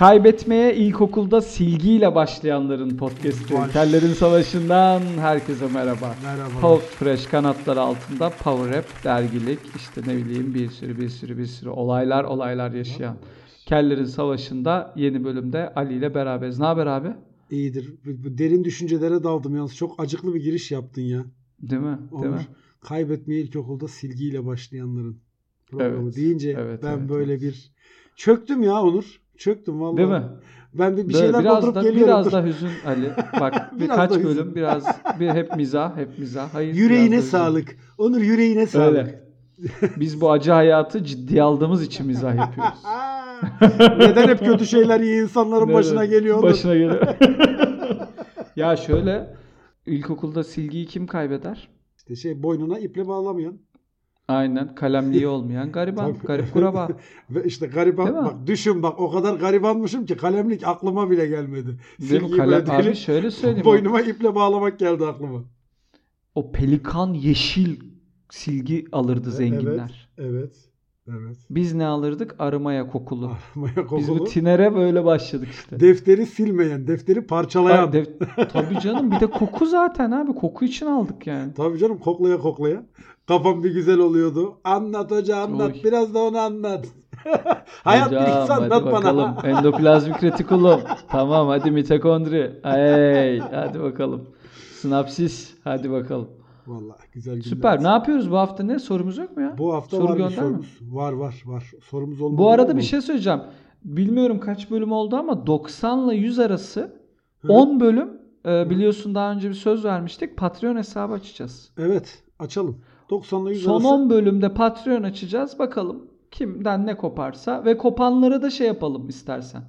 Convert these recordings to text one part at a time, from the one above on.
Kaybetmeye ilkokulda silgiyle başlayanların podcast'i. Baş- Tellerin Savaşı'ndan herkese merhaba. Merhaba. Post Fresh kanatları altında Power Rap, dergilik, işte ne bileyim bir sürü bir sürü bir sürü olaylar olaylar yaşayan. Kellerin Savaşı'nda yeni bölümde Ali ile beraberiz. Ne haber abi? İyidir. Derin düşüncelere daldım yalnız. Çok acıklı bir giriş yaptın ya. Değil mi? Değil Onur, mi? kaybetmeye ilkokulda silgiyle başlayanların programı Evet. deyince Evet, ben evet, böyle evet. bir çöktüm ya Onur. Çöktüm vallahi. Değil mi? Ben bir, bir Böyle şeyler biraz da geliyorum. biraz da hüzün Ali. Bak birkaç bölüm biraz bir hep mizah, hep mizah. Hayır. Yüreğine sağlık. Onur yüreğine sağlık. Öyle. Biz bu acı hayatı ciddiye aldığımız için mizah yapıyoruz. Neden hep kötü şeyler iyi insanların Evet, başına geliyor Onur? Başına geliyor. ya şöyle ilkokulda silgiyi kim kaybeder? İşte şey boynuna iple bağlamayan. Aynen kalemliği olmayan gariban, Tabii. garip kuraba. Ve işte gariban Değil mi? bak düşün bak o kadar garibanmışım ki kalemlik aklıma bile gelmedi. Değil mi? Kalem, böyle abi şöyle söyleyeyim. o- boynuma iple bağlamak geldi aklıma. O pelikan yeşil silgi alırdı zenginler. Evet. Evet. Biz ne alırdık? Arımaya kokulu. Armaya Biz bu kokulu. tinere böyle başladık işte. Defteri silmeyen, defteri parçalayan. Ay, dev- Tabii canım bir de koku zaten abi. Koku için aldık yani. Tabii canım koklaya koklaya. Kafam bir güzel oluyordu. Anlat hoca anlat. Oy. Biraz da onu anlat. Hayat Hocam, bilgisi hadi anlat bakalım. bana. Endoplazmik retikulum. tamam hadi mitokondri. Hey, hadi bakalım. Sinapsis. Hadi bakalım. Vallahi güzel günler. Süper. Ne yapıyoruz bu hafta ne? Sorumuz yok mu ya? Bu hafta Soru var bir sorumuz. Var var var. Sorumuz olmadı. Bu arada bir şey söyleyeceğim. Bilmiyorum kaç bölüm oldu ama 90 ile 100 arası Hı. 10 bölüm e, biliyorsun daha önce bir söz vermiştik. Patreon hesabı açacağız. Evet açalım. 90 ile 100 Son arası. 10 bölümde Patreon açacağız. Bakalım kimden ne koparsa ve kopanlara da şey yapalım istersen.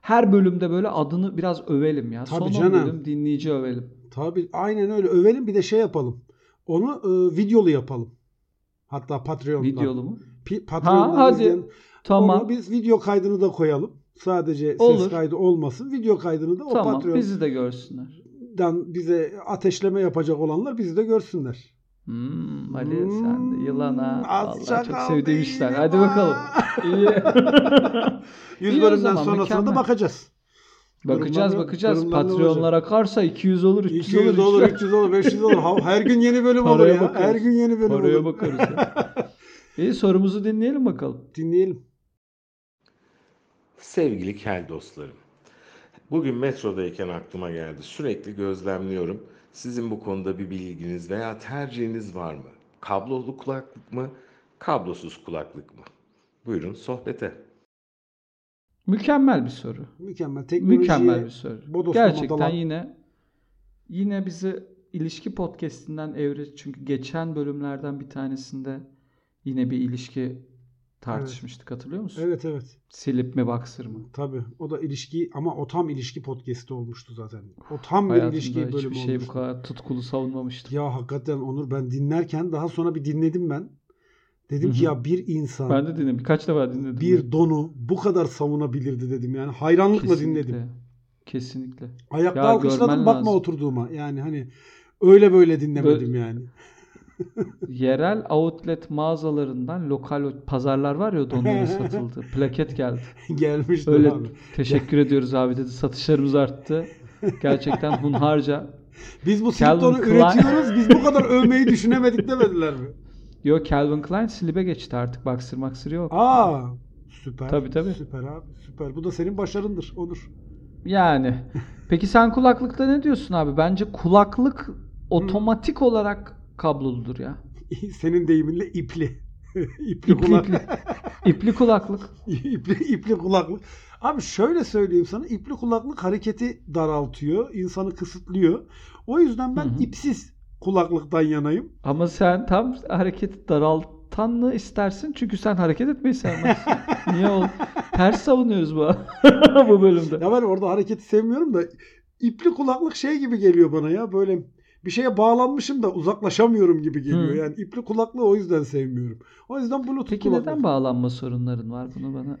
Her bölümde böyle adını biraz övelim ya. Tabii Son 10 canım. bölüm dinleyici övelim. Tabii aynen öyle. Övelim bir de şey yapalım. Onu e, videolu yapalım. Hatta Patreon'da. Videolu mu? Pi- Patreon'dan Ha, hadi. izleyen- Tamam. Onu biz video kaydını da koyalım. Sadece ses Olur. kaydı olmasın. Video kaydını da o Tamam. Patreon'dan Bizi de görsünler. bize ateşleme yapacak olanlar bizi de görsünler. Hmm, Ali sen de yılan ha. az Vallahi çok sevdiğim işler. Hadi ha. bakalım. İyi. 100 İyi o bölümden sonrasına da bakacağız. Bakacağız Durumlar- bakacağız. Patreonlar akarsa 200 olur, 300, 200 olur. olur, işte. 300 olur, 500 olur. Her gün yeni bölüm olur Paraya ya. bakarız. Her gün yeni bölüm Paraya olur. bakarız ya. İyi sorumuzu dinleyelim bakalım. Dinleyelim. Sevgili kel dostlarım. Bugün metrodayken aklıma geldi. Sürekli gözlemliyorum. Sizin bu konuda bir bilginiz veya tercihiniz var mı? Kablolu kulaklık mı? Kablosuz kulaklık mı? Buyurun sohbete. Mükemmel bir soru. Mükemmel. Teknolojiye Mükemmel bir soru. Gerçekten dalan- yine yine bizi ilişki podcastinden evre çünkü geçen bölümlerden bir tanesinde yine bir ilişki tartışmıştık hatırlıyor musun? Evet evet. Silip mi baksır mı? Tabii. O da ilişki ama o tam ilişki podcast'i olmuştu zaten. O tam bir Hayatımda ilişki bölümü hiçbir şey bu olmuştu. kadar tutkulu savunmamıştım. Ya hakikaten Onur ben dinlerken daha sonra bir dinledim ben. Dedim Hı ki ya bir insan Ben de dinledim. Birkaç defa dinledim. bir donu bu kadar savunabilirdi dedim yani. Hayranlıkla Kesinlikle. dinledim. Kesinlikle. Ayakta Ya alkışladım bakma lazım. oturduğuma. Yani hani öyle böyle dinlemedim Böyle- yani. Yerel outlet mağazalarından lokal pazarlar var ya donları satıldı. Plaket geldi. Gelmişti Öyle abi. teşekkür ediyoruz abi dedi. Satışlarımız arttı. Gerçekten hunharca. Biz bu Calvin Klein- üretiyoruz. Biz bu kadar övmeyi düşünemedik demediler mi? Yo Calvin Klein slibe geçti artık. Boxer maksır yok. Aa süper. Tabii, tabii. Süper abi. Süper. Bu da senin başarındır Onur. Yani. Peki sen kulaklıkta ne diyorsun abi? Bence kulaklık otomatik olarak kabloludur ya. Senin deyiminle ipli. ipli, İpli kulak- ipli. İpli kulaklık. ipli, ipli kulaklık. Abi şöyle söyleyeyim sana. ipli kulaklık hareketi daraltıyor. insanı kısıtlıyor. O yüzden ben Hı hı. ipsiz kulaklıktan yanayım. Ama sen tam hareketi daraltan mı istersin? Çünkü sen hareket etmeyi sevmezsin. Niye ol? Ters savunuyoruz bu bu bölümde. Ya ben orada hareketi sevmiyorum da ipli kulaklık şey gibi geliyor bana ya. Böyle bir şeye bağlanmışım da uzaklaşamıyorum gibi geliyor. Hı. Yani ipli kulaklığı o yüzden sevmiyorum. O yüzden Bluetooth Peki kulaklık. neden bağlanma sorunların var bunu bana?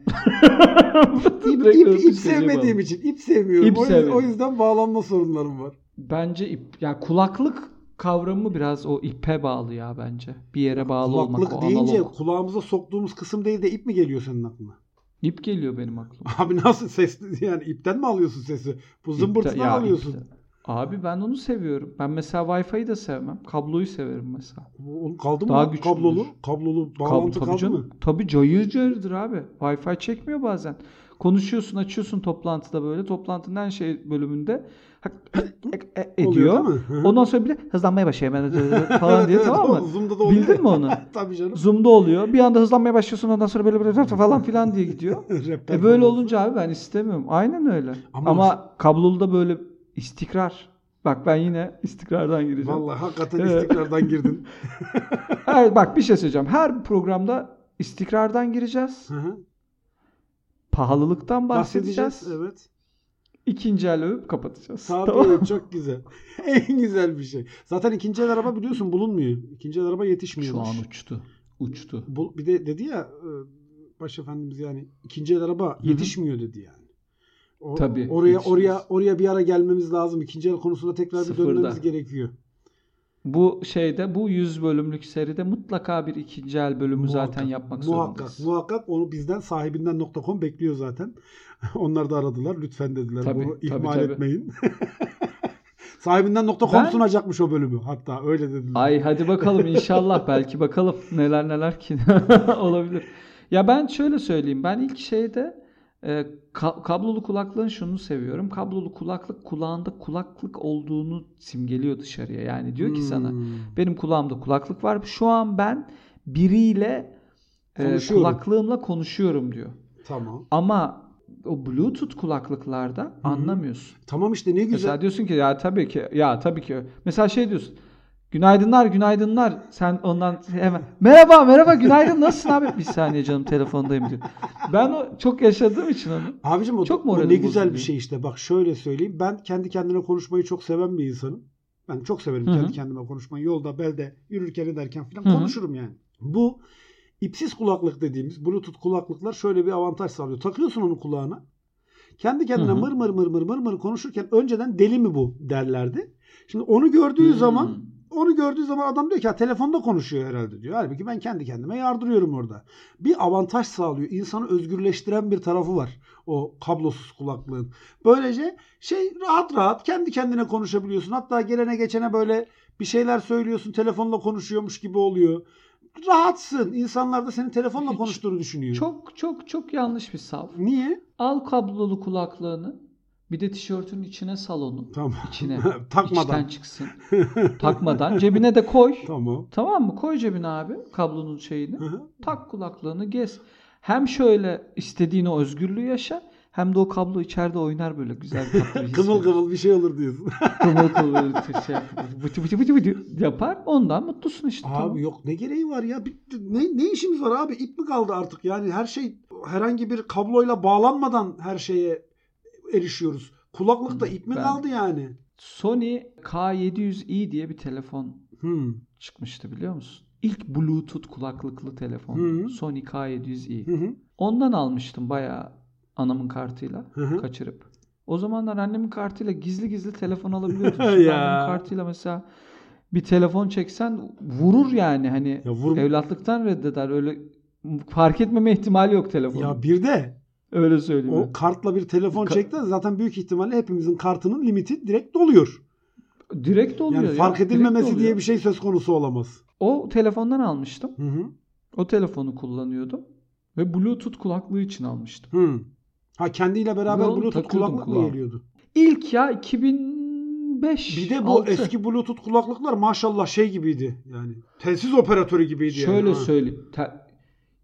İp, ip, ip sevmediğim bana. için. ip sevmiyorum. İp o, yüzden, o yüzden bağlanma sorunlarım var. Bence ip, ya kulaklık kavramı biraz o ipe bağlı ya bence. Bir yere bağlı olmak Kulaklık o deyince analog. kulağımıza soktuğumuz kısım değil de ip mi geliyor senin aklına? İp geliyor benim aklıma. Abi nasıl sesli yani ipten mi alıyorsun sesi? Bu zımbırtıdan ya alıyorsun. ipte. Abi ben onu seviyorum. Ben mesela Wi-Fi'yi de sevmem. Kabloyu severim mesela. Bu- Kaldı mı Daha lan? güçlüdür. kablolu? Kablolu Kab- bağlantı tabii kaldı canım. mı? Tabii cayır cayırdır abi. Wi-Fi çekmiyor bazen. Konuşuyorsun, açıyorsun toplantıda böyle. Toplantının en şey bölümünde e- e- Oluyor ediyor. Ondan sonra bile hızlanmaya başlıyor hemen falan Evet, diye evet, tamam mı? Zoom'da da oluyor. Bildin mi onu? Tabii canım. Zoom'da oluyor. Bir anda hızlanmaya başlıyorsun ondan sonra böyle böyle falan filan diye gidiyor. E böyle olunca abi ben istemiyorum. Aynen öyle. Ama- Ama, kablolu da böyle istikrar. Bak ben yine istikrardan gireceğim. Vallahi hakikaten Evet. istikrardan girdin. Her, bak bir şey söyleyeceğim. Her programda istikrardan gireceğiz. Hı hı. Pahalılıktan bahsedeceğiz. Bahsedeceğiz. Evet. İkinci el övüp kapatacağız. Tabii Tamam. çok güzel. En güzel bir şey. Zaten ikinci el araba biliyorsun bulunmuyor. İkinci el araba yetişmiyor. Şu an uçtu. Uçtu. Bu, bir de dedi ya e, Başefendimiz yani ikinci el araba yetişmiyor dedi yani. O- Tabii, Oraya yetişmez. oraya oraya bir ara gelmemiz lazım. İkinci el konusunda tekrar bir Sıfırda. dönmemiz gerekiyor. Bu şeyde bu 100 bölümlük seride mutlaka bir ikinci el bölümü zaten yapmak muhakkak, zorundayız. Muhakkak onu bizden sahibinden.com bekliyor zaten. Onlar da aradılar. Lütfen dediler. Tabii, Bunu tabii, ihmal tabii. etmeyin. sahibinden.com Ben- sunacakmış o bölümü. Hatta öyle dediler. Ay hadi bakalım inşallah belki bakalım neler neler ki olabilir. Ya ben şöyle söyleyeyim. Ben ilk şeyde e, ka- kablolu kulaklığın şunu seviyorum. Kablolu kulaklık kulağında kulaklık olduğunu simgeliyor dışarıya. Yani diyor ki sana Hmm. benim kulağımda kulaklık var. Şu an ben biriyle e, kulaklığımla konuşuyorum diyor. Tamam. Ama o Bluetooth kulaklıklarda anlamıyorsun. Tamam işte ne güzel. Mesela diyorsun ki ya tabii ki ya tabii ki. Mesela şey diyorsun. Günaydınlar, günaydınlar. Sen ondan hemen merhaba, merhaba, günaydın. Nasılsın abi? Bir saniye canım telefondayım diyor. Ben o çok yaşadığım için onu. Abicim o, Çok o ne güzel bir şey işte. Bak şöyle söyleyeyim. Ben kendi kendine konuşmayı çok seven bir insanım. Ben çok severim Hı hı. kendi kendime konuşmayı. Yolda, belde, yürürken ederken falan Hı hı. konuşurum yani. Bu ipsiz kulaklık dediğimiz Bluetooth kulaklıklar şöyle bir avantaj sağlıyor. Takıyorsun onu kulağına. Kendi kendine mır mır mır mır mır mır konuşurken önceden deli mi bu derlerdi. Şimdi onu gördüğü Hmm. zaman onu gördüğü zaman adam diyor ki ha, telefonda konuşuyor herhalde diyor. Halbuki ben kendi kendime yardırıyorum orada. Bir avantaj sağlıyor. İnsanı özgürleştiren bir tarafı var o kablosuz kulaklığın. Böylece şey rahat rahat kendi kendine konuşabiliyorsun. Hatta gelene geçene böyle bir şeyler söylüyorsun. Telefonla konuşuyormuş gibi oluyor. Rahatsın. İnsanlar da senin telefonla konuştuğunu düşünüyor. Çok çok çok yanlış bir sav. Niye? Al kablolu kulaklığını. Bir de tişörtünün içine sal onu. Tamam. İçine. Takmadan. İçten çıksın. Takmadan. Cebine de koy. Tamam. Tamam mı? Koy cebine abi kablonun şeyini. Tak kulaklığını gez. Hem şöyle istediğin o özgürlüğü yaşa hem de o kablo içeride oynar böyle güzel bir tatlı bir kıvıl kıvıl bir şey olur diyorsun. kıvıl kıvıl böyle şey yapar. Vıtı vıtı vıtı vıtı yapar. Ondan mutlusun işte. Abi tamam. yok ne gereği var ya? Bir- Ne, ne işimiz var abi? İp mi kaldı artık? Yani her şey herhangi bir kabloyla bağlanmadan her şeye erişiyoruz. Kulaklıkta ip mi Ben- kaldı yani? Sony K700i diye bir telefon Hmm. çıkmıştı biliyor musun? İlk Bluetooth kulaklıklı telefon. Hı. Sony K700i. Hı hı. Ondan almıştım bayağı anamın kartıyla hı. kaçırıp. O zamanlar annemin kartıyla gizli gizli telefon alabiliyordum. Şimdi annemin kartıyla mesela bir telefon çeksen vurur yani hani Ya vur- evlatlıktan reddeder öyle fark etmeme ihtimali yok telefonun. Ya bir de öyle söyleyeyim. o kartla bir telefon Ka- çekti zaten büyük ihtimalle hepimizin kartının limiti direkt doluyor. Direkt oluyor Yani ya. fark direkt edilmemesi diye bir şey söz konusu olamaz. O telefondan almıştım. Hı hı. O telefonu kullanıyordum. Ve Bluetooth kulaklığı için almıştım. Hı. Ha kendiyle beraber onu Bluetooth kulaklık mı kulağa. geliyordu? İlk ya 2005 Bir de bu 6. eski Bluetooth kulaklıklar maşallah şey gibiydi. Yani telsiz operatörü gibiydi yani. Şöyle Ha. söyleyeyim. Te-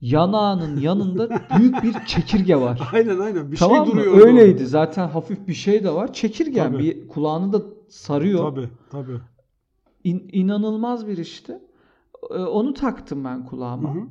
yanağının yanında büyük bir çekirge var. Aynen aynen bir tamam şey mı? duruyor. Öyleydi. Zaten hafif bir şey de var. Çekirgen Tabii. bir kulağını da sarıyor. Tabii tabii. İn- inanılmaz bir işte. Ee, onu taktım ben kulağıma. Hı hı.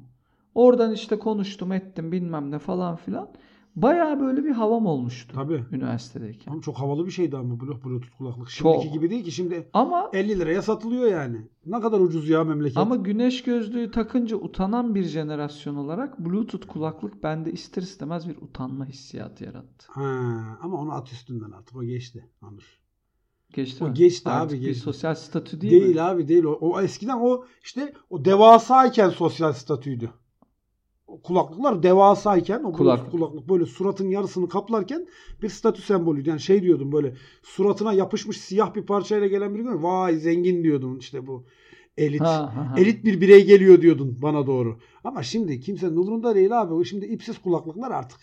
Oradan işte konuştum ettim bilmem ne falan filan. Bayağı böyle bir havam olmuştu Tabii. üniversitedeyken. Tamam, çok havalı bir şeydi ama Bluetooth kulaklık. Şimdiki Çok. gibi değil ki şimdi Ama 50 liraya satılıyor yani. Ne kadar ucuz ya memleket. ama güneş gözlüğü takınca utanan bir jenerasyon olarak Bluetooth kulaklık bende ister istemez bir utanma hissiyatı yarattı. Ha, ama onu at üstünden artık o geçti. Anır. Geçti O mi? geçti Artık abi, bir geçti. sosyal statü değil, Değil, mi? abi değil o. O eskiden o işte o devasayken sosyal statüydü. Kulaklıklar devasayken o Kulaklık. kulaklık. böyle suratın yarısını kaplarken bir statü sembolüydü. Yani şey diyordum böyle suratına yapışmış siyah bir parçayla gelen biri. Vay zengin diyordun işte bu elit. Ha, ha, ha. Elit bir birey geliyor diyordun bana doğru. Ama şimdi kimsenin umurunda değil abi. O şimdi ipsiz kulaklıklar artık.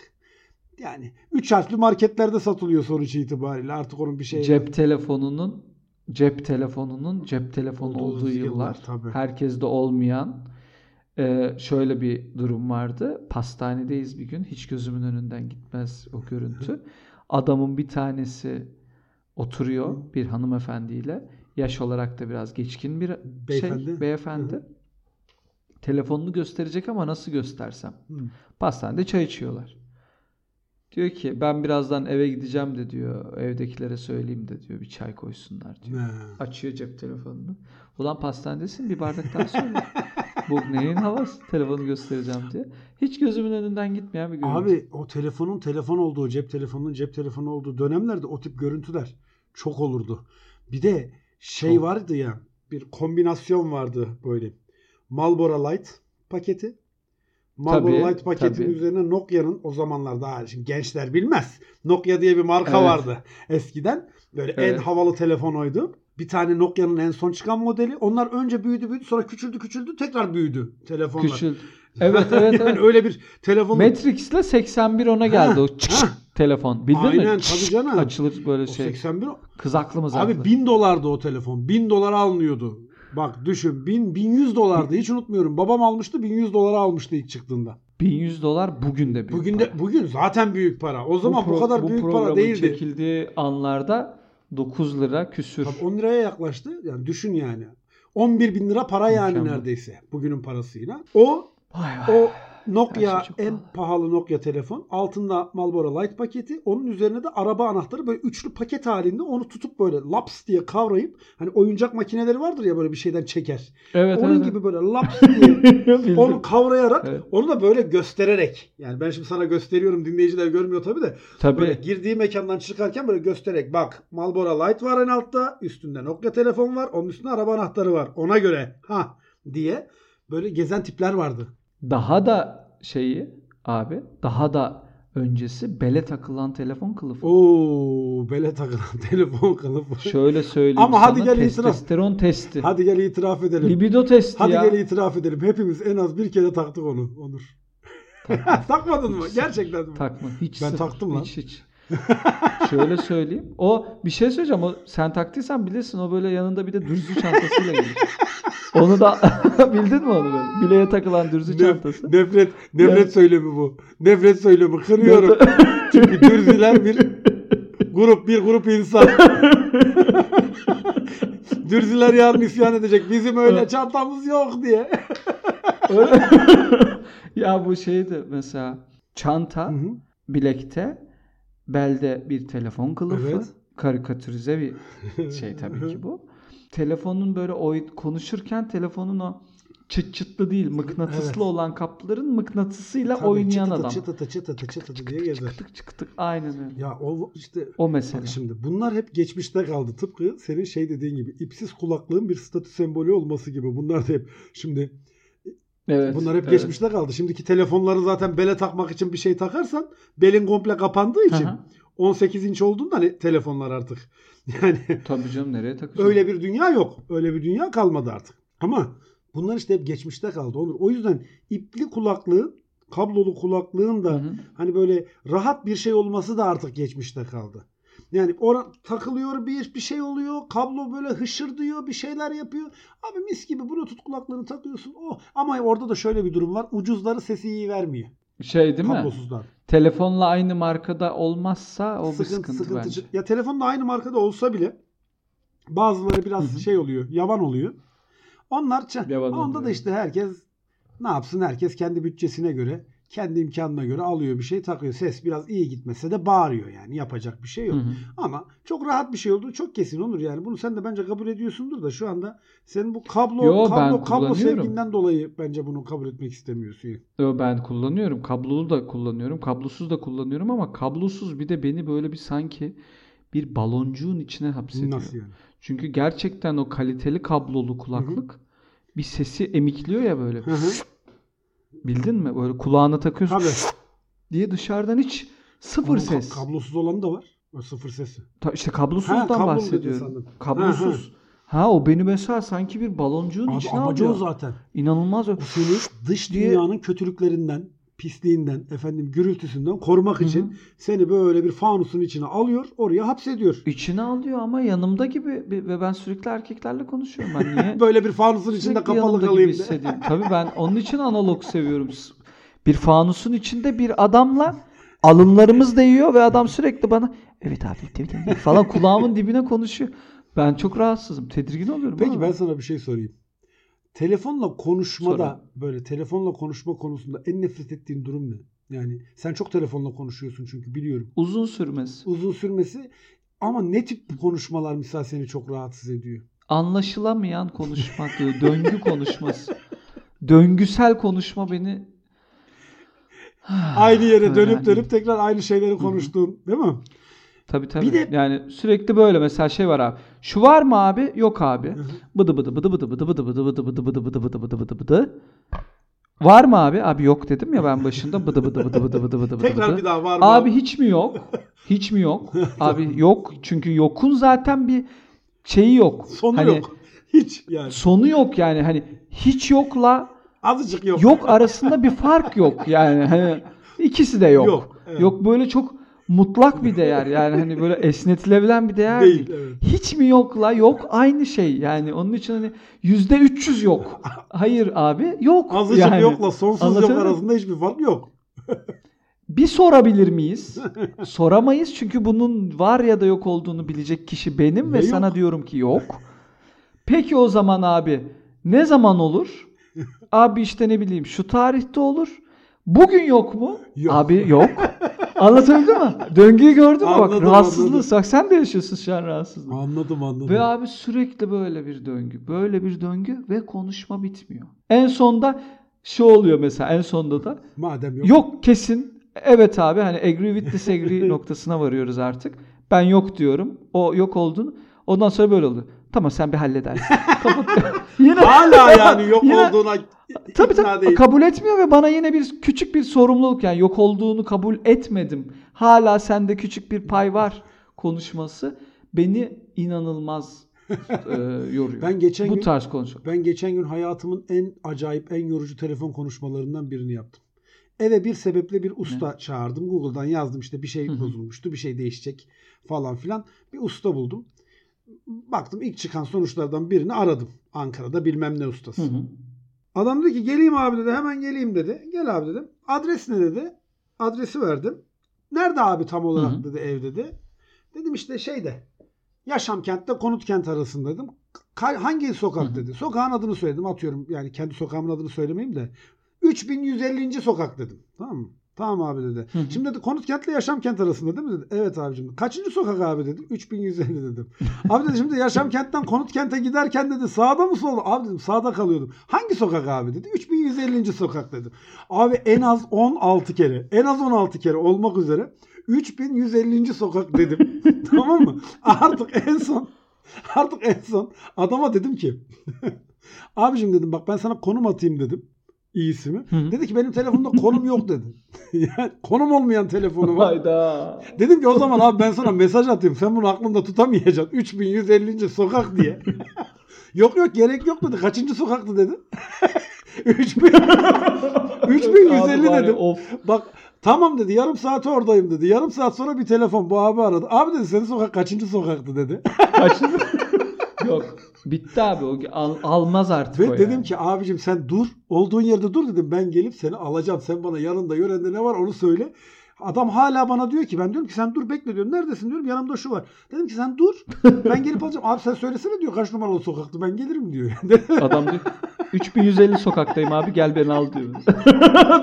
Yani üç harfli marketlerde satılıyor sonuç itibariyle. Artık onun bir şey Cep telefonunun cep telefonunun cep telefonu Olduğu olduğu yıllar, yıllar. tabii. Herkeste olmayan e, şöyle bir durum vardı. Pastanedeyiz bir gün. Hiç gözümün önünden gitmez o görüntü. Adamın bir tanesi oturuyor bir hanımefendiyle. Yaş olarak da biraz geçkin bir Beyefendi. şey beyefendi. Telefonunu gösterecek ama nasıl göstersem. Pastanede çay içiyorlar. Diyor ki ben birazdan eve gideceğim de diyor. Evdekilere söyleyeyim de diyor bir çay koysunlar diyor. Ne? Açıyor cep telefonunu. Ulan pastanedesin bir bardak daha söyle. Bu neyin havası? Telefonu göstereceğim diye. Hiç gözümün önünden gitmeyen bir görüntü. Abi o telefonun telefon olduğu, cep telefonunun cep telefonu olduğu dönemlerde o tip görüntüler çok olurdu. Bir de şey Çok. vardı ya, bir kombinasyon vardı böyle. Marlboro Light paketi. Marlboro Tabii, Light paketin tabii. üzerine Nokia'nın o zamanlar daha şimdi gençler bilmez. Nokia diye bir marka Evet. vardı eskiden. Böyle en Evet. havalı telefon oydu. Bir tane Nokia'nın en son çıkan modeli. Onlar önce büyüdü büyüdü sonra küçüldü küçüldü tekrar büyüdü telefonlar. Küçül. Evet evet yani evet. öyle bir telefon Matrix'le 81 ona geldi o çık ha. telefon. Bildin Aynen, mi? tabii canım. Açılır böyle O şey. 81 Kızaklı mızaklı. Abi 1000 dolardı o telefon. 1000 dolara alınıyordu. Bak düşün 1000 1100 dolardı. Hiç unutmuyorum. Babam almıştı 1100 dolara almıştı ilk çıktığında. 1100 dolar bugün de büyük Bugün para. de bugün zaten büyük para. O zaman bu, pro- kadar büyük para değildi. çekildiği anlarda 9 lira küsür. Tabii 10 liraya yaklaştı. Yani düşün yani. 11 bin lira para yani Mükemmel. neredeyse bugünün parasıyla. O Vay vay. o Nokia şey en pahalı. pahalı Nokia telefon. Altında Marlboro Light paketi. Onun üzerine de araba anahtarı böyle üçlü paket halinde onu tutup böyle laps diye kavrayıp hani oyuncak makineleri vardır ya böyle bir şeyden çeker. Evet, Onun evet, gibi böyle laps diye onu kavrayarak Evet. onu da böyle göstererek yani ben şimdi sana gösteriyorum dinleyiciler görmüyor tabii de Tabii. böyle girdiği mekandan çıkarken böyle göstererek bak Marlboro Light var en altta üstünde Nokia telefon var onun üstünde araba anahtarı var ona göre ha diye böyle gezen tipler vardı. Daha da şeyi abi daha da öncesi bele takılan telefon kılıfı. Oo bele takılan telefon kılıfı. Şöyle söyleyeyim Ama hadi sana, gel itiraf. testosteron testi. Hadi gel itiraf edelim. Libido testi Hadi ya. gel itiraf edelim. Hepimiz en az bir kere taktık onu Onur. Takmadın mı? Gerçekten mi? Takma. Hiç Ben sıfır. taktım lan. Hiç hiç. Şöyle söyleyeyim. O bir şey söyleyeceğim. O sen taktıysan bilirsin. O böyle yanında bir de dürzü çantasıyla gelir. Onu da bildin mi onu böyle? Bileğe takılan dürzü Nef- çantası. nefret nefret Yani- söylemi bu. Nefret söylemi kırıyorum. Çünkü dürziler bir grup bir grup insan. Dürziler yarın isyan edecek. Bizim öyle çantamız yok diye. Ya bu şeydi mesela çanta Hı hı. bilekte belde bir telefon kılıfı Evet. karikatürize bir şey tabii ki bu. Telefonun böyle oy konuşurken telefonun o çıt çıtlı değil mıknatıslı Evet. olan kapların mıknatısıyla Tabii, oynayan çıtıtı, adam. Çıtıtı çıtıtı çıtıtı diye Çıktık gezer. çıktık çıktık aynen öyle. Ya o işte O mesele. Şimdi bunlar hep geçmişte kaldı. Tıpkı senin şey dediğin gibi ipsiz kulaklığın bir statü sembolü olması gibi. Bunlar da hep şimdi Evet. bunlar hep evet. geçmişte kaldı. Şimdiki telefonları zaten bele takmak için bir şey takarsan belin komple kapandığı için Aha. 18 inç olduğunda hani telefonlar artık. Yani Tabii canım nereye takacağım? öyle bir dünya yok. Öyle bir dünya kalmadı artık. Ama bunlar işte hep geçmişte kaldı. Onur. O yüzden ipli kulaklığın, kablolu kulaklığın da Hı hı. hani böyle rahat bir şey olması da artık geçmişte kaldı. Yani ora takılıyor bir bir şey oluyor. Kablo böyle hışırdıyor, bir şeyler yapıyor. Abi mis gibi bluetooth kulaklığını takıyorsun. Oh. Ama orada da şöyle bir durum var. Ucuzları sesi iyi vermiyor. Şey değil mi? Kablosuzlar. Telefonla aynı markada olmazsa o bir sıkıntı, sıkıntı, sıkıntı. bence. Ya telefon da aynı markada olsa bile bazıları biraz şey oluyor, yavan oluyor. Onlar Yavan onda oluyor. da işte herkes ne yapsın? Herkes kendi bütçesine göre, kendi imkanına göre alıyor bir şey takıyor. Ses biraz iyi gitmese de bağırıyor yani. Yapacak bir şey yok. Hı hı. Ama çok rahat bir şey olduğu çok kesin olur yani. Bunu sen de bence kabul ediyorsundur da şu anda senin bu kablo Yo, kablo kablo sevginden dolayı bence bunu kabul etmek istemiyorsun. Yo, Ben kullanıyorum. Kablolu da kullanıyorum. Kablosuz da kullanıyorum ama kablosuz bir de beni böyle bir sanki bir baloncuğun içine hapsediyor. Nasıl yani? Çünkü gerçekten o kaliteli kablolu kulaklık bir sesi emikliyor ya böyle. Hı hı. Bildin mi? Böyle kulağına takıyorsun Tabii. diye dışarıdan hiç sıfır Onun ka- ses. Kablosuz olanı da var. O sıfır sesi. Ta- işte kablosuzdan Ha, dedin bahsediyorum. sandım. Kablosuz. Ha, o beni mesela sanki bir baloncuğun Abi içine amacı o alıyor. zaten. İnanılmaz. O seni dış Diye- dünyanın kötülüklerinden, pisliğinden, efendim gürültüsünden korumak Hı hı. için seni böyle bir fanusun içine alıyor, oraya hapsediyor. İçine alıyor ama yanımda gibi ve ben sürekli erkeklerle konuşuyorum. Ben niye Böyle bir fanusun içinde sürekli kapalı yanımda gibi kalayım de. hissediyorum. Tabii ben onun için analog seviyorum. Bir fanusun içinde bir adamla alınlarımız değiyor ve adam sürekli bana evet abi evet, evet," falan kulağımın dibine konuşuyor. Ben çok rahatsızım. Tedirgin oluyorum. Peki abi. ben sana bir şey sorayım. Telefonla konuşmada Sorun. böyle telefonla konuşma konusunda en nefret ettiğin durum ne? Yani sen çok telefonla konuşuyorsun çünkü biliyorum. uzun sürmesi. Uzun sürmesi ama ne tip konuşmalar misal seni çok rahatsız ediyor? Anlaşılamayan konuşmak, döngü konuşması. Döngüsel konuşma beni Aynı yere dönüp dönüp tekrar aynı şeyleri konuştuğun değil mi? Tabii tabii. Bir de- Yani sürekli böyle mesela şey var abi. Şu var mı abi? Yok abi. Bıdı bıdı bıdı bıdı bıdı bıdı bıdı bıdı bıdı bıdı bıdı bıdı bıdı bıdı bıdı. Var mı abi? Abi yok dedim ya ben başında. Bıdı bıdı bıdı bıdı bıdı bıdı Tekrar bıdı. bir daha var mı? Abi hiç mi yok? Hiç mi yok? Abi yok. Çünkü yokun zaten bir şeyi yok. Sonu Hani yok. Hiç yani. Sonu yok yani. Hani hiç yokla Azıcık yok. yok arasında bir fark yok. Yani hani ikisi de yok. Yok, evet. Yok böyle çok mutlak bir değer. Yani hani böyle esnetilebilen bir değer değil. Değil, evet. Hiç mi yokla yok aynı şey. Yani onun için hani yüzde 300 yok. Hayır abi yok. Azıcık yani. yokla sonsuz yok arasında hiçbir fark yok. Bir sorabilir miyiz? Soramayız çünkü bunun var ya da yok olduğunu bilecek kişi benim ve, Ve sana yok. diyorum ki yok. Peki o zaman abi ne zaman olur? Abi işte ne bileyim şu tarihte olur. Bugün yok mu? Yok. Abi yok. Anlatabildim mi? Döngüyü gördün mü? Bak Anladım, rahatsızlığı. anladım. Sen de yaşıyorsun şu an rahatsızlığı. Anladım anladım. Ve abi sürekli böyle bir döngü. Böyle bir döngü ve konuşma bitmiyor. En sonda şu oluyor mesela en sonda da Madem yok. Yok kesin. Evet abi hani agree with disagree noktasına varıyoruz artık. Ben yok diyorum. O yok olduğunu. Ondan sonra böyle oldu. Tamam sen bir halledersin. Yine Hala yani yok Yine- olduğuna tabii tabii değil. kabul etmiyor ve bana yine bir küçük bir sorumluluk yani yok olduğunu kabul etmedim. Hala sende küçük bir pay var konuşması beni inanılmaz e, yoruyor. Ben geçen Bu gün- tarz konuşma. Ben geçen gün hayatımın en acayip, en yorucu telefon konuşmalarından birini yaptım. Eve bir sebeple bir usta çağırdım. Google'dan yazdım işte bir şey bozulmuştu, bir şey değişecek falan filan. Bir usta buldum. Baktım ilk çıkan sonuçlardan birini aradım. Ankara'da bilmem ne ustası. Hı hı. Adam dedi ki geleyim abi dedi. Hemen geleyim dedi. Gel abi dedim. Adres ne dedi. Adresi verdim. Nerede abi tam olarak Hı hı. dedi ev dedi. Dedim işte şeyde. Yaşam kentte konut kent arasında dedim. Ka- hangi sokak Hı hı. dedi. Sokağın adını söyledim. Atıyorum yani kendi sokağımın adını söylemeyeyim de. 3150. sokak dedim. Tamam mı? Tamam abi dedi. Hı hı. Şimdi dedi konut kentle yaşam kent arasında değil mi dedi. Evet abicim. Kaçıncı sokak abi dedi. 3150 dedim. Abi dedi şimdi yaşam kentten konut kente giderken dedi sağda mı solda? Abi dedim sağda kalıyordum. Hangi sokak abi dedi. 3150. sokak dedim. Abi en az 16 kere. En az 16 kere olmak üzere 3150. sokak dedim. tamam mı? Artık en son artık en son adama dedim ki abicim dedim bak ben sana konum atayım dedim. İyisi mi? Hı. Dedi ki benim telefonda konum yok dedi. yani konum olmayan telefonu var. Hayda. Dedim ki o zaman abi ben sana mesaj atayım. Sen bunu aklında tutamayacaksın. 3150. sokak diye. yok yok gerek yok dedi. Kaçıncı sokaktı dedi. 3000 3150 Abi var ya, dedim. Of. Bak tamam dedi. Yarım saat oradayım dedi. Yarım saat sonra bir telefon bu abi aradı. Abi dedi senin sokak kaçıncı sokaktı dedi. Kaçıncı? Yok. Bitti abi. O al- almaz artık Ve o dedim yani. ki abicim sen dur. Olduğun yerde dur dedim. Ben gelip seni alacağım. Sen bana yanında yörende ne var onu söyle. Adam hala bana diyor ki ben diyorum ki sen dur bekle diyorum. Neredesin diyorum. Yanımda şu var. Dedim ki sen dur. Ben gelip alacağım. Abi sen söylesene diyor kaç numaralı sokaktı ben gelirim diyor. Adam diyor 3150 sokaktayım abi gel beni al diyor.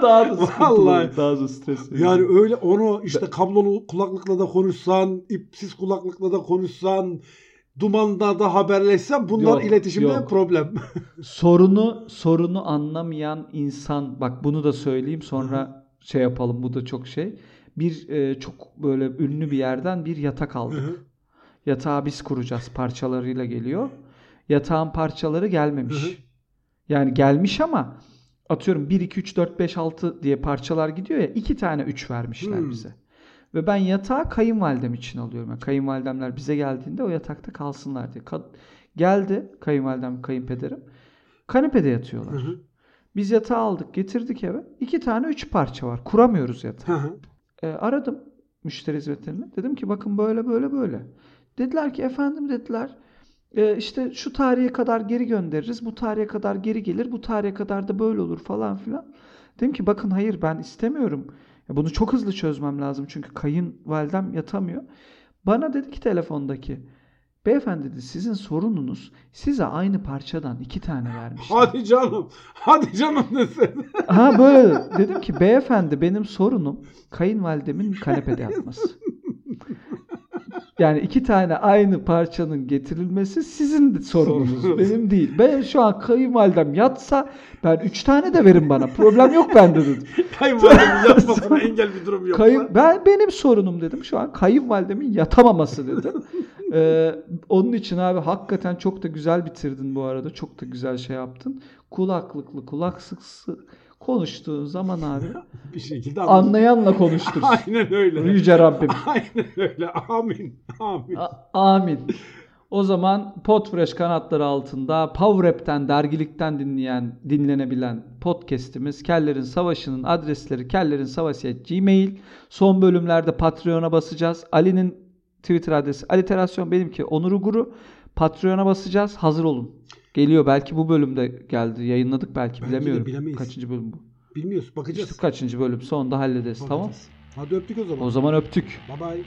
daha da. Vallahi. Daha da stresli. yani öyle onu işte kablolu kulaklıkla da konuşsan, ipsiz kulaklıkla da konuşsan, dumanda da haberleşsen bunlar Yok, iletişimde yok. problem. sorunu sorunu anlamayan insan bak bunu da söyleyeyim sonra şey yapalım bu da çok şey. Bir e, çok böyle ünlü bir yerden bir yatak aldık. Hı hı. Yatağı biz kuracağız parçalarıyla geliyor. Yatağın parçaları gelmemiş. Hı hı. Yani gelmiş ama atıyorum 1 2 3 4 5 6 diye parçalar gidiyor ya iki tane 3 vermişler Hmm. bize. Ve ben yatağı kayınvalidem için alıyorum. Yani kayınvalidemler bize geldiğinde o yatakta kalsınlar diye. Kad- geldi kayınvalidem, kayınpederim. Kanepede yatıyorlar. Hı hı. Biz yatağı aldık, getirdik eve. İki tane üç parça var. Kuramıyoruz yatağı. Hı hı. E, aradım müşteri hizmetlerini. Dedim ki bakın böyle böyle böyle. Dediler ki efendim dediler e, işte şu tarihe kadar geri göndeririz. Bu tarihe kadar geri gelir. Bu tarihe kadar da böyle olur falan filan. Dedim ki bakın hayır ben istemiyorum. Bunu çok hızlı çözmem lazım. Çünkü kayınvalidem yatamıyor. Bana dedi ki telefondaki beyefendi dedi sizin sorununuz size aynı parçadan iki tane vermişler. Hadi canım. Hadi canım desin. Ha böyle dedim ki beyefendi benim sorunum kayınvalidemin kanepede yatması. Yani iki tane aynı parçanın getirilmesi sizin sorununuz. Benim değil. Ben şu an kayınvalidem yatsa ben üç tane de verin bana. Problem yok bende dedim. Kayınvalidemin yatmasına engel bir durum yoksa. Kayın, ben benim sorunum dedim. Şu an kayınvalidemin yatamaması dedim. Ee, onun için abi hakikaten çok da güzel bitirdin bu arada. Çok da güzel şey yaptın. Kulaklıklı, kulaksızlı konuştuğun zaman abi bir şekilde anladım. anlayanla konuştursun. Aynen öyle. Yüce Rabbim. Aynen öyle. Amin. Amin. A- Amin. O zaman Podfresh kanatları altında Power App'ten, dergilikten dinleyen, dinlenebilen podcast'imiz Kellerin Savaşı'nın adresleri kellerin savaşı gmail. Son bölümlerde Patreon'a basacağız. Ali'nin Twitter adresi aliterasyon benimki Onur Uguru. Patreon'a basacağız. Hazır olun. Geliyor. Belki bu bölümde geldi. Yayınladık belki. De Bilemiyorum. bilemeyiz. Kaçıncı bölüm bu? Bilmiyoruz. Bakacağız. İşte kaçıncı bölüm? Sonunda hallederiz. Tamam. Bakacağız. Hadi öptük o zaman. O zaman öptük. Bye bye.